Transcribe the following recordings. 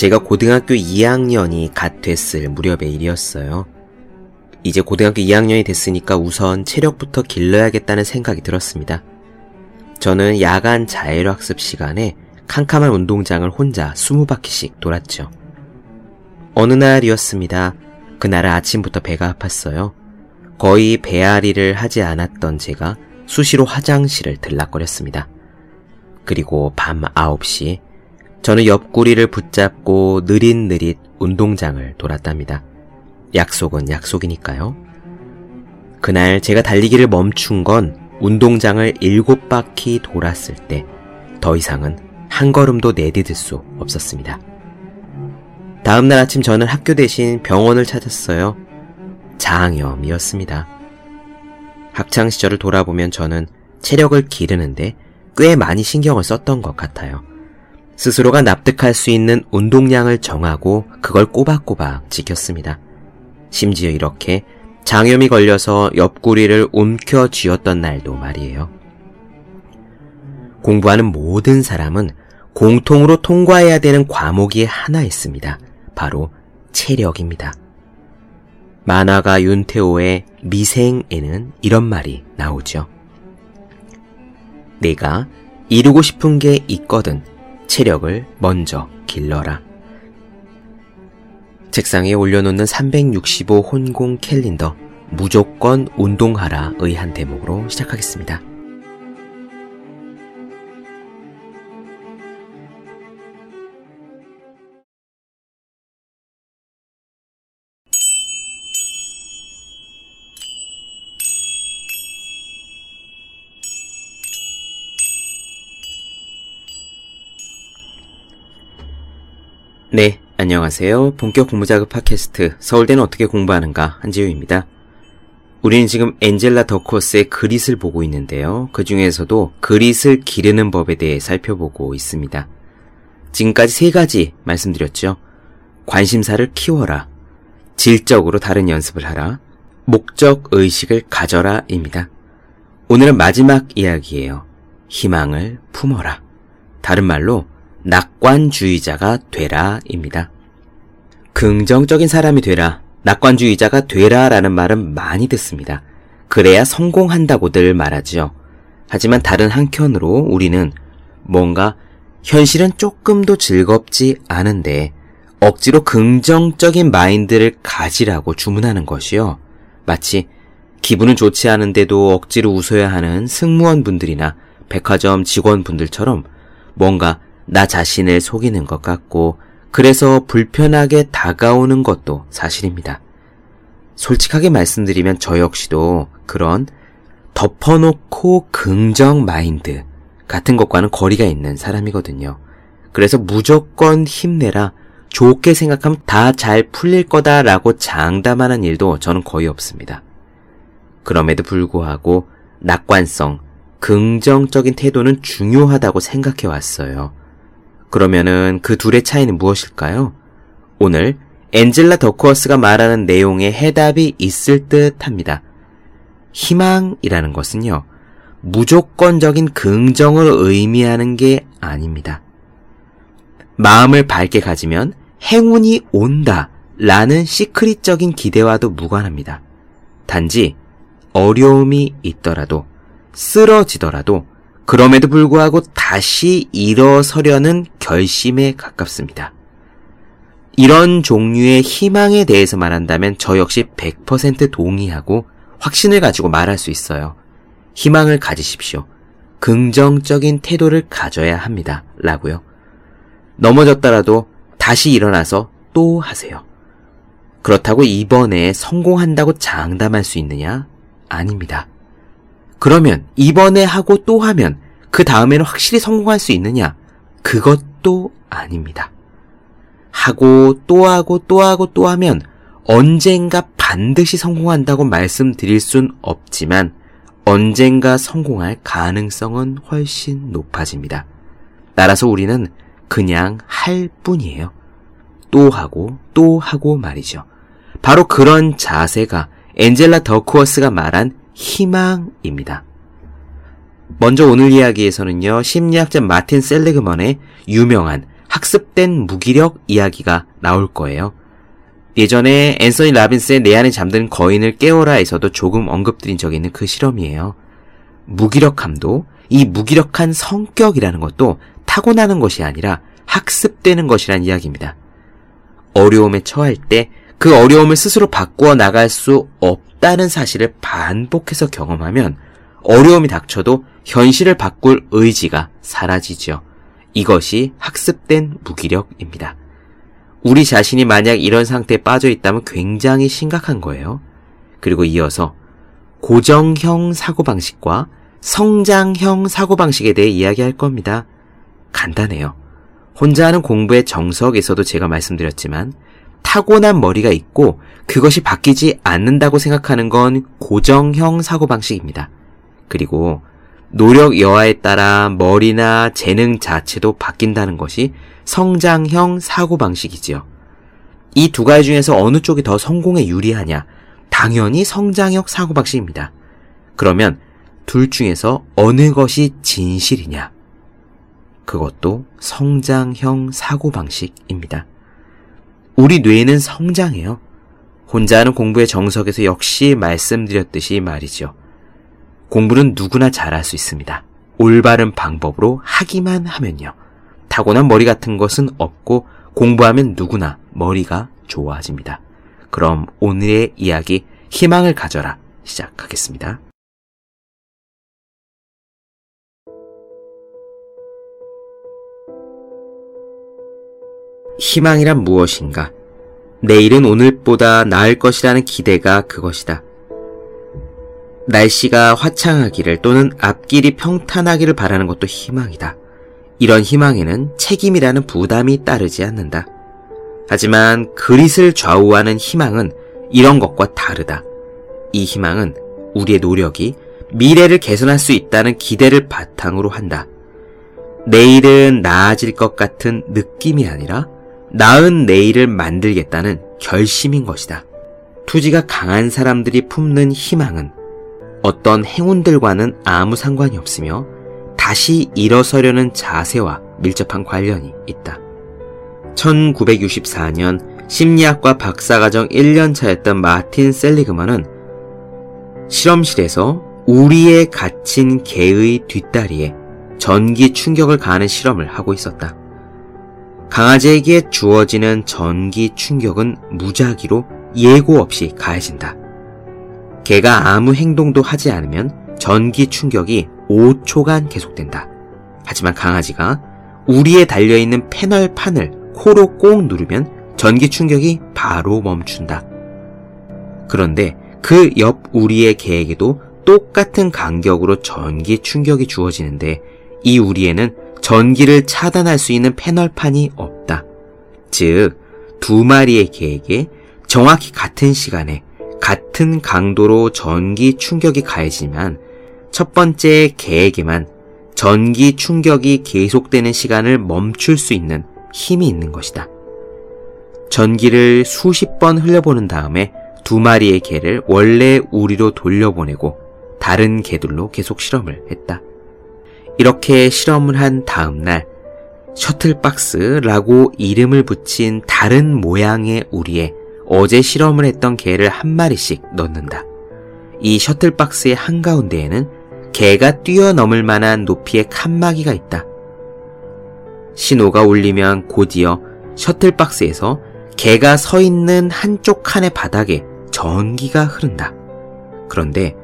제가 고등학교 2학년이 갓 됐을 무렵의 일이었어요. 이제 고등학교 2학년이 됐으니까 우선 체력부터 길러야겠다는 생각이 들었습니다. 저는 야간 자율학습 시간에 캄캄한 운동장을 혼자 20바퀴씩 돌았죠. 어느 날이었습니다. 그날은 아침부터 배가 아팠어요. 거의 배앓이를 하지 않았던 제가 수시로 화장실을 들락거렸습니다. 그리고 밤 9시 저는 옆구리를 붙잡고 느릿느릿 운동장을 돌았답니다. 약속은 약속이니까요. 그날 제가 달리기를 멈춘 건 운동장을 일곱 바퀴 돌았을 때 더 이상은 한 걸음도 내디딜 수 없었습니다. 다음날 아침 저는 학교 대신 병원을 찾았어요. 장염이었습니다. 학창 시절을 돌아보면 저는 체력을 기르는데 꽤 많이 신경을 썼던 것 같아요. 스스로가 납득할 수 있는 운동량을 정하고 그걸 꼬박꼬박 지켰습니다. 심지어 이렇게 장염이 걸려서 옆구리를 움켜 쥐었던 날도 말이에요. 공부하는 모든 사람은 공통으로 통과해야 되는 과목이 하나 있습니다. 바로 체력입니다. 만화가 윤태호의 미생에는 이런 말이 나오죠. 내가 이루고 싶은 게 있거든 체력을 먼저 길러라. 책상에 올려놓는 365 혼공 캘린더 무조건 운동하라의 한 대목으로 시작하겠습니다. 네, 안녕하세요. 본격 공부자극 팟캐스트 서울대는 어떻게 공부하는가 한지우입니다. 우리는 지금 엔젤라 더코스의 그릿을 보고 있는데요. 그 중에서도 그릿을 기르는 법에 대해 살펴보고 있습니다. 지금까지 세 가지 말씀드렸죠. 관심사를 키워라. 질적으로 다른 연습을 하라. 목적 의식을 가져라 입니다. 오늘은 마지막 이야기예요. 희망을 품어라. 다른 말로 낙관주의자가 되라입니다. 긍정적인 사람이 되라, 낙관주의자가 되라라는 말은 많이 듣습니다. 그래야 성공한다고들 말하지요. 하지만 다른 한켠으로 우리는 뭔가 현실은 조금도 즐겁지 않은데 억지로 긍정적인 마인드를 가지라고 주문하는 것이요. 마치 기분은 좋지 않은데도 억지로 웃어야 하는 승무원 분들이나 백화점 직원분들처럼 뭔가 나 자신을 속이는 것 같고 그래서 불편하게 다가오는 것도 사실입니다. 솔직하게 말씀드리면 저 역시도 그런 덮어놓고 긍정 마인드 같은 것과는 거리가 있는 사람이거든요. 그래서 무조건 힘내라, 좋게 생각하면 다 잘 풀릴 거다라고 장담하는 일도 저는 거의 없습니다. 그럼에도 불구하고 낙관성, 긍정적인 태도는 중요하다고 생각해 왔어요. 그러면은 그 둘의 차이는 무엇일까요? 오늘 엔젤라 더쿠어스가 말하는 내용에 해답이 있을 듯 합니다. 희망이라는 것은요, 무조건적인 긍정을 의미하는 게 아닙니다. 마음을 밝게 가지면 행운이 온다 라는 시크릿적인 기대와도 무관합니다. 단지 어려움이 있더라도 쓰러지더라도 그럼에도 불구하고 다시 일어서려는 결심에 가깝습니다. 이런 종류의 희망에 대해서 말한다면 저 역시 100% 동의하고 확신을 가지고 말할 수 있어요. 희망을 가지십시오. 긍정적인 태도를 가져야 합니다. 라고요. 넘어졌더라도 다시 일어나서 또 하세요. 그렇다고 이번에 성공한다고 장담할 수 있느냐? 아닙니다. 그러면 이번에 하고 또 하면 그 다음에는 확실히 성공할 수 있느냐? 그것도 아닙니다. 하고 또 하고 또 하고 또 하면 언젠가 반드시 성공한다고 말씀드릴 순 없지만 언젠가 성공할 가능성은 훨씬 높아집니다. 따라서 우리는 그냥 할 뿐이에요. 또 하고 또 하고 말이죠. 바로 그런 자세가 엔젤라 더쿠어스가 말한 희망입니다. 먼저 오늘 이야기에서는요, 심리학자 마틴 셀리그먼의 유명한 학습된 무기력 이야기가 나올 거예요. 예전에 앤서니 라빈스의 내 안에 잠든 거인을 깨워라에서도 조금 언급드린 적이 있는 그 실험이에요. 무기력함도 이 무기력한 성격이라는 것도 타고나는 것이 아니라 학습되는 것이란 이야기입니다. 어려움에 처할 때 그 어려움을 스스로 바꾸어 나갈 수 없 다는 사실을 반복해서 경험하면 어려움이 닥쳐도 현실을 바꿀 의지가 사라지죠. 이것이 학습된 무기력입니다. 우리 자신이 만약 이런 상태에 빠져 있다면 굉장히 심각한 거예요. 그리고 이어서 고정형 사고방식과 성장형 사고방식에 대해 이야기할 겁니다. 간단해요. 혼자 하는 공부의 정석에서도 제가 말씀드렸지만 타고난 머리가 있고 그것이 바뀌지 않는다고 생각하는 건 고정형 사고방식입니다. 그리고 노력 여하에 따라 머리나 재능 자체도 바뀐다는 것이 성장형 사고방식이지요. 이 두 가지 중에서 어느 쪽이 더 성공에 유리하냐? 당연히 성장형 사고방식입니다. 그러면 둘 중에서 어느 것이 진실이냐? 그것도 성장형 사고방식입니다. 우리 뇌는 성장해요. 혼자 하는 공부의 정석에서 역시 말씀드렸듯이 말이죠. 공부는 누구나 잘할 수 있습니다. 올바른 방법으로 하기만 하면요. 타고난 머리 같은 것은 없고 공부하면 누구나 머리가 좋아집니다. 그럼 오늘의 이야기 희망을 가져라 시작하겠습니다. 희망이란 무엇인가? 내일은 오늘보다 나을 것이라는 기대가 그것이다. 날씨가 화창하기를 또는 앞길이 평탄하기를 바라는 것도 희망이다. 이런 희망에는 책임이라는 부담이 따르지 않는다. 하지만 그릿을 좌우하는 희망은 이런 것과 다르다. 이 희망은 우리의 노력이 미래를 개선할 수 있다는 기대를 바탕으로 한다. 내일은 나아질 것 같은 느낌이 아니라 나은 내일을 만들겠다는 결심인 것이다. 투지가 강한 사람들이 품는 희망은 어떤 행운들과는 아무 상관이 없으며 다시 일어서려는 자세와 밀접한 관련이 있다. 1964년 심리학과 박사과정 1년 차였던 마틴 셀리그먼은 실험실에서 우리의 갇힌 개의 뒷다리에 전기 충격을 가하는 실험을 하고 있었다. 강아지에게 주어지는 전기 충격은 무작위로 예고 없이 가해진다. 개가 아무 행동도 하지 않으면 전기 충격이 5초간 계속된다. 하지만 강아지가 우리에 달려있는 패널 판을 코로 꼭 누르면 전기 충격이 바로 멈춘다. 그런데 그 옆 우리의 개에게도 똑같은 간격으로 전기 충격이 주어지는데 이 우리에는 전기를 차단할 수 있는 패널판이 없다. 즉, 두 마리의 개에게 정확히 같은 시간에 같은 강도로 전기 충격이 가해지만 첫 번째 개에게만 전기 충격이 계속되는 시간을 멈출 수 있는 힘이 있는 것이다. 전기를 수십 번 흘려보는 다음에 두 마리의 개를 원래 우리로 돌려보내고 다른 개들로 계속 실험을 했다. 이렇게 실험을 한 다음날 셔틀박스라고 이름을 붙인 다른 모양의 우리에 어제 실험을 했던 개를 한 마리씩 넣는다. 이 셔틀박스의 한가운데에는 개가 뛰어넘을 만한 높이의 칸막이가 있다. 신호가 울리면 곧이어 셔틀박스에서 개가 서 있는 한쪽 칸의 바닥에 전기가 흐른다. 그런데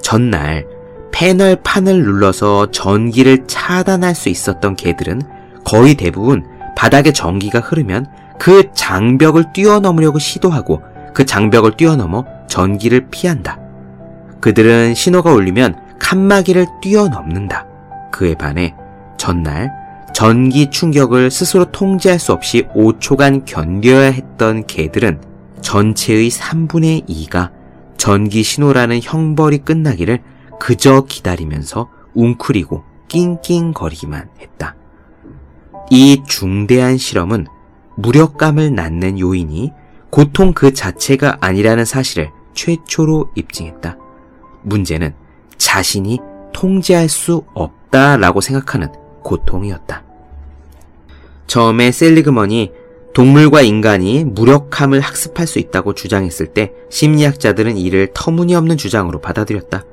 전날 패널 판을 눌러서 전기를 차단할 수 있었던 개들은 거의 대부분 바닥에 전기가 흐르면 그 장벽을 뛰어넘으려고 시도하고 그 장벽을 뛰어넘어 전기를 피한다. 그들은 신호가 울리면 칸막이를 뛰어넘는다. 그에 반해 전날 전기 충격을 스스로 통제할 수 없이 5초간 견뎌야 했던 개들은 전체의 3분의 2가 전기 신호라는 형벌이 끝나기를 그저 기다리면서 웅크리고 낑낑거리기만 했다. 이 중대한 실험은 무력감을 낳는 요인이 고통 그 자체가 아니라는 사실을 최초로 입증했다. 문제는 자신이 통제할 수 없다라고 생각하는 고통이었다. 처음에 셀리그먼이 동물과 인간이 무력함을 학습할 수 있다고 주장했을 때 심리학자들은 이를 터무니없는 주장으로 받아들였다.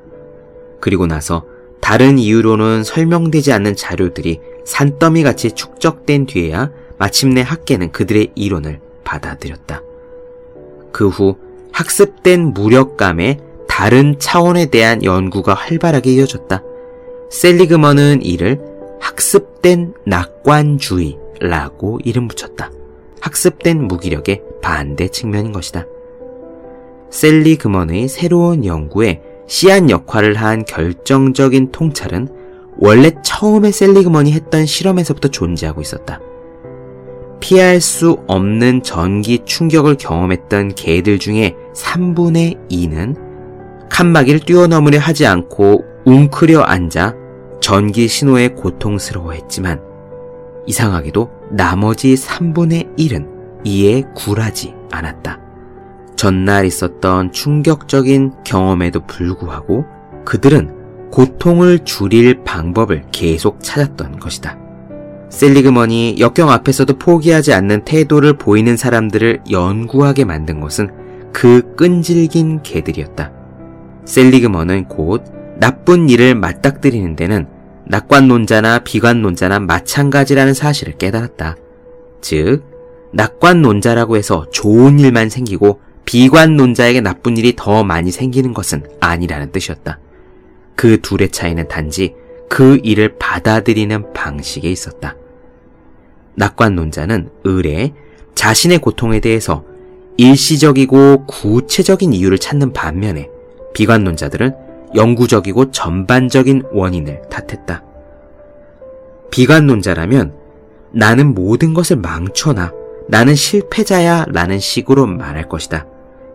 그리고 나서 다른 이유로는 설명되지 않는 자료들이 산더미 같이 축적된 뒤에야 마침내 학계는 그들의 이론을 받아들였다. 그 후 학습된 무력감의 다른 차원에 대한 연구가 활발하게 이어졌다. 셀리그먼은 이를 학습된 낙관주의라고 이름 붙였다. 학습된 무기력의 반대 측면인 것이다. 셀리그먼의 새로운 연구에 씨앗 역할을 한 결정적인 통찰은 원래 처음에 셀리그먼이 했던 실험에서부터 존재하고 있었다. 피할 수 없는 전기 충격을 경험했던 개들 중에 3분의 2는 칸막이를 뛰어넘으려 하지 않고 웅크려 앉아 전기 신호에 고통스러워했지만 이상하게도 나머지 3분의 1은 이에 굴하지 않았다. 전날 있었던 충격적인 경험에도 불구하고 그들은 고통을 줄일 방법을 계속 찾았던 것이다. 셀리그먼이 역경 앞에서도 포기하지 않는 태도를 보이는 사람들을 연구하게 만든 것은 그 끈질긴 개들이었다. 셀리그먼은 곧 나쁜 일을 맞닥뜨리는 데는 낙관론자나 비관론자나 마찬가지라는 사실을 깨달았다. 즉, 낙관론자라고 해서 좋은 일만 생기고 비관론자에게 나쁜 일이 더 많이 생기는 것은 아니라는 뜻이었다. 그 둘의 차이는 단지 그 일을 받아들이는 방식에 있었다. 낙관론자는 의뢰 자신의 고통에 대해서 일시적이고 구체적인 이유를 찾는 반면에 비관론자들은 영구적이고 전반적인 원인을 탓했다. 비관론자라면 나는 모든 것을 망쳐놔. 나는 실패자야 라는 식으로 말할 것이다.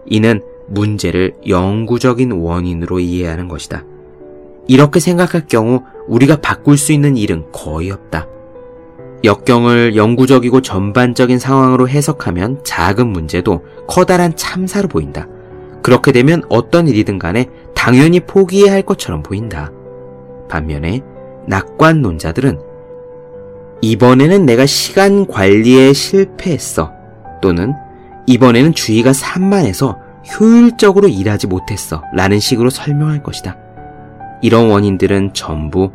이는 문제를 영구적인 원인으로 이해하는 것이다. 이렇게 생각할 경우 우리가 바꿀 수 있는 일은 거의 없다. 역경을 영구적이고 전반적인 상황으로 해석하면 작은 문제도 커다란 참사로 보인다. 그렇게 되면 어떤 일이든 간에 당연히 포기해야 할 것처럼 보인다. 반면에 낙관론자들은 이번에는 내가 시간 관리에 실패했어. 또는 이번에는 주의가 산만해서 효율적으로 일하지 못했어. 라는 식으로 설명할 것이다. 이런 원인들은 전부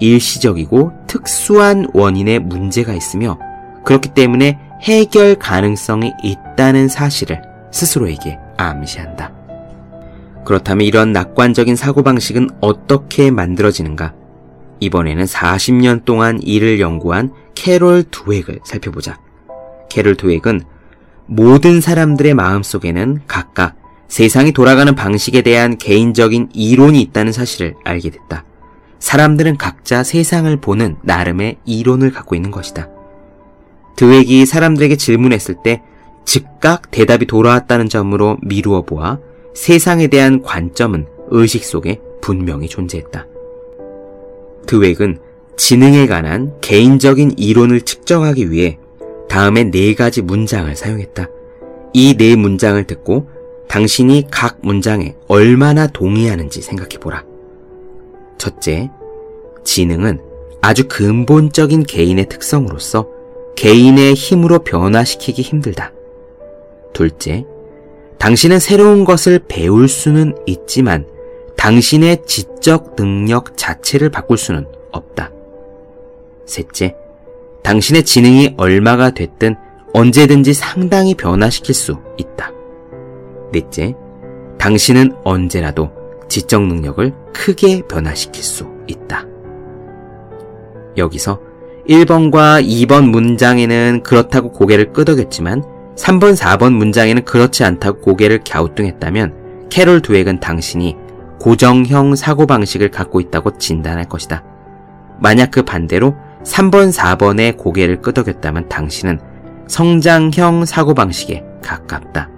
일시적이고 특수한 원인에 문제가 있으며 그렇기 때문에 해결 가능성이 있다는 사실을 스스로에게 암시한다. 그렇다면 이런 낙관적인 사고방식은 어떻게 만들어지는가? 이번에는 40년 동안 이를 연구한 캐롤 두획을 살펴보자. 캐롤 두획은 모든 사람들의 마음속에는 각각 세상이 돌아가는 방식에 대한 개인적인 이론이 있다는 사실을 알게 됐다. 사람들은 각자 세상을 보는 나름의 이론을 갖고 있는 것이다. 드웩이 사람들에게 질문했을 때 즉각 대답이 돌아왔다는 점으로 미루어 보아 세상에 대한 관점은 의식 속에 분명히 존재했다. 드웩은 지능에 관한 개인적인 이론을 측정하기 위해 다음에 네 가지 문장을 사용했다. 이 네 문장을 듣고 당신이 각 문장에 얼마나 동의하는지 생각해보라. 첫째, 지능은 아주 근본적인 개인의 특성으로서 개인의 힘으로 변화시키기 힘들다. 둘째, 당신은 새로운 것을 배울 수는 있지만 당신의 지적 능력 자체를 바꿀 수는 없다. 셋째, 당신의 지능이 얼마가 됐든 언제든지 상당히 변화시킬 수 있다. 넷째, 당신은 언제라도 지적 능력을 크게 변화시킬 수 있다. 여기서 1번과 2번 문장에는 그렇다고 고개를 끄덕였지만 3번, 4번 문장에는 그렇지 않다고 고개를 갸우뚱했다면 캐롤 두액은 당신이 고정형 사고방식을 갖고 있다고 진단할 것이다. 만약 그 반대로 3번, 4번에 고개를 끄덕였다면 당신은 성장형 사고방식에 가깝다.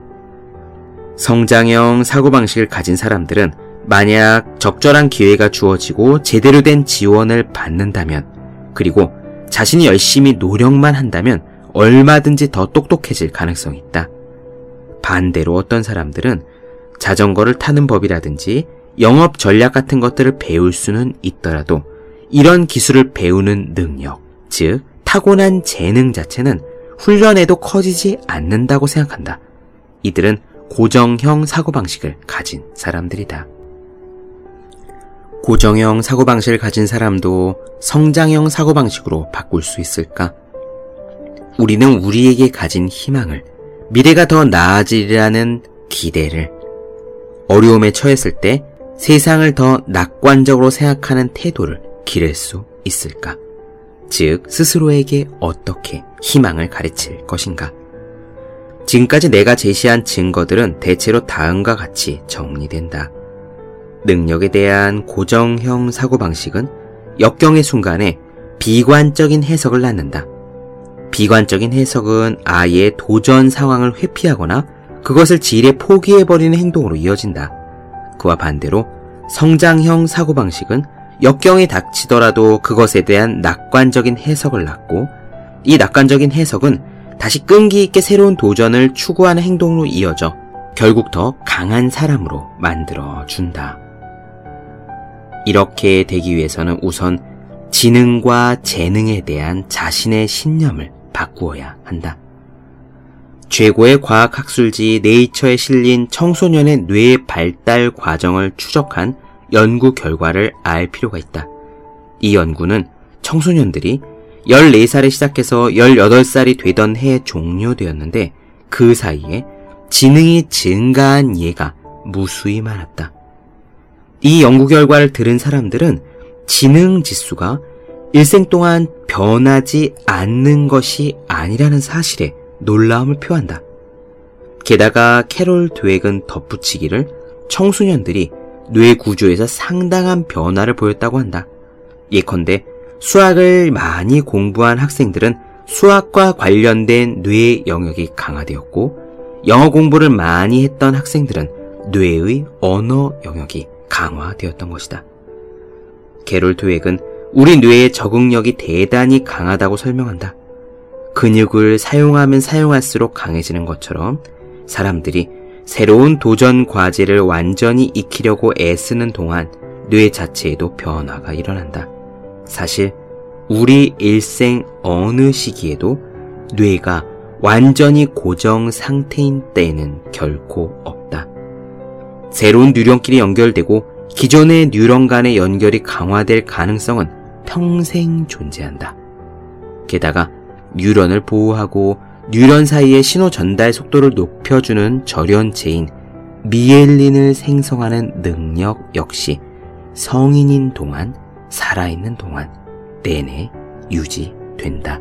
성장형 사고방식을 가진 사람들은 만약 적절한 기회가 주어지고 제대로 된 지원을 받는다면, 그리고 자신이 열심히 노력만 한다면 얼마든지 더 똑똑해질 가능성이 있다. 반대로 어떤 사람들은 자전거를 타는 법이라든지 영업 전략 같은 것들을 배울 수는 있더라도 이런 기술을 배우는 능력, 즉 타고난 재능 자체는 훈련에도 커지지 않는다고 생각한다. 이들은 고정형 사고방식을 가진 사람들이다. 고정형 사고방식을 가진 사람도 성장형 사고방식으로 바꿀 수 있을까? 우리는 우리에게 가진 희망을, 미래가 더 나아지리라는 기대를, 어려움에 처했을 때 세상을 더 낙관적으로 생각하는 태도를 기를 수 있을까? 즉, 스스로에게 어떻게 희망을 가르칠 것인가? 지금까지 내가 제시한 증거들은 대체로 다음과 같이 정리된다. 능력에 대한 고정형 사고방식은 역경의 순간에 비관적인 해석을 낳는다. 비관적인 해석은 아예 도전 상황을 회피하거나 그것을 지레 포기해버리는 행동으로 이어진다. 그와 반대로 성장형 사고방식은 역경이 닥치더라도 그것에 대한 낙관적인 해석을 낳고 이 낙관적인 해석은 다시 끈기 있게 새로운 도전을 추구하는 행동으로 이어져 결국 더 강한 사람으로 만들어 준다. 이렇게 되기 위해서는 우선 지능과 재능에 대한 자신의 신념을 바꾸어야 한다. 최고의 과학학술지 네이처에 실린 청소년의 뇌 발달 과정을 추적한 연구 결과를 알 필요가 있다. 이 연구는 청소년들이 14살에 시작해서 18살이 되던 해에 종료되었는데 그 사이에 지능이 증가한 예가 무수히 많았다. 이 연구 결과를 들은 사람들은 지능 지수가 일생 동안 변하지 않는 것이 아니라는 사실에 놀라움을 표한다. 게다가 캐롤 드웩은 덧붙이기를 청소년들이 뇌 구조에서 상당한 변화를 보였다고 한다. 예컨대 수학을 많이 공부한 학생들은 수학과 관련된 뇌 영역이 강화되었고 영어 공부를 많이 했던 학생들은 뇌의 언어 영역이 강화되었던 것이다. 게롤 드웩은 우리 뇌의 적응력이 대단히 강하다고 설명한다. 근육을 사용하면 사용할수록 강해지는 것처럼 사람들이 새로운 도전 과제를 완전히 익히려고 애쓰는 동안 뇌 자체에도 변화가 일어난다. 사실 우리 일생 어느 시기에도 뇌가 완전히 고정 상태인 때는 결코 없다. 새로운 뉴런끼리 연결되고 기존의 뉴런 간의 연결이 강화될 가능성은 평생 존재한다. 게다가 뉴런을 보호하고 뉴런 사이의 신호 전달 속도를 높여주는 절연체인 미엘린을 생성하는 능력 역시 성인인 동안, 살아있는 동안 내내 유지된다.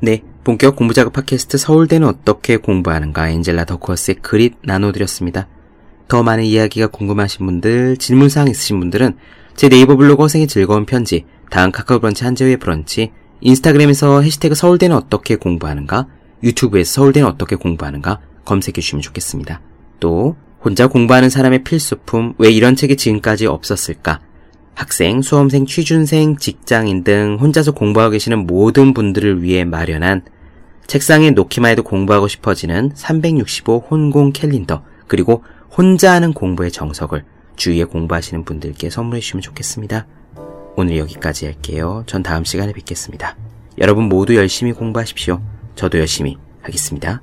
네, 본격 공부 작업 팟캐스트 서울대는 어떻게 공부하는가 엔젤라 더커스의 글잇 나눠드렸습니다. 더 많은 이야기가 궁금하신 분들, 질문사항 있으신 분들은 제 네이버 블로그 허생의 즐거운 편지, 다음 카카오 브런치 한재우의 브런치, 인스타그램에서 해시태그 서울대는 어떻게 공부하는가, 유튜브에서 서울대는 어떻게 공부하는가 검색해 주시면 좋겠습니다. 또 혼자 공부하는 사람의 필수품, 왜 이런 책이 지금까지 없었을까? 학생, 수험생, 취준생, 직장인 등 혼자서 공부하고 계시는 모든 분들을 위해 마련한 책상에 놓기만 해도 공부하고 싶어지는 365 혼공 캘린더, 그리고 혼자 하는 공부의 정석을 주위에 공부하시는 분들께 선물해 주시면 좋겠습니다. 오늘 여기까지 할게요. 전 다음 시간에 뵙겠습니다. 여러분 모두 열심히 공부하십시오. 저도 열심히 하겠습니다.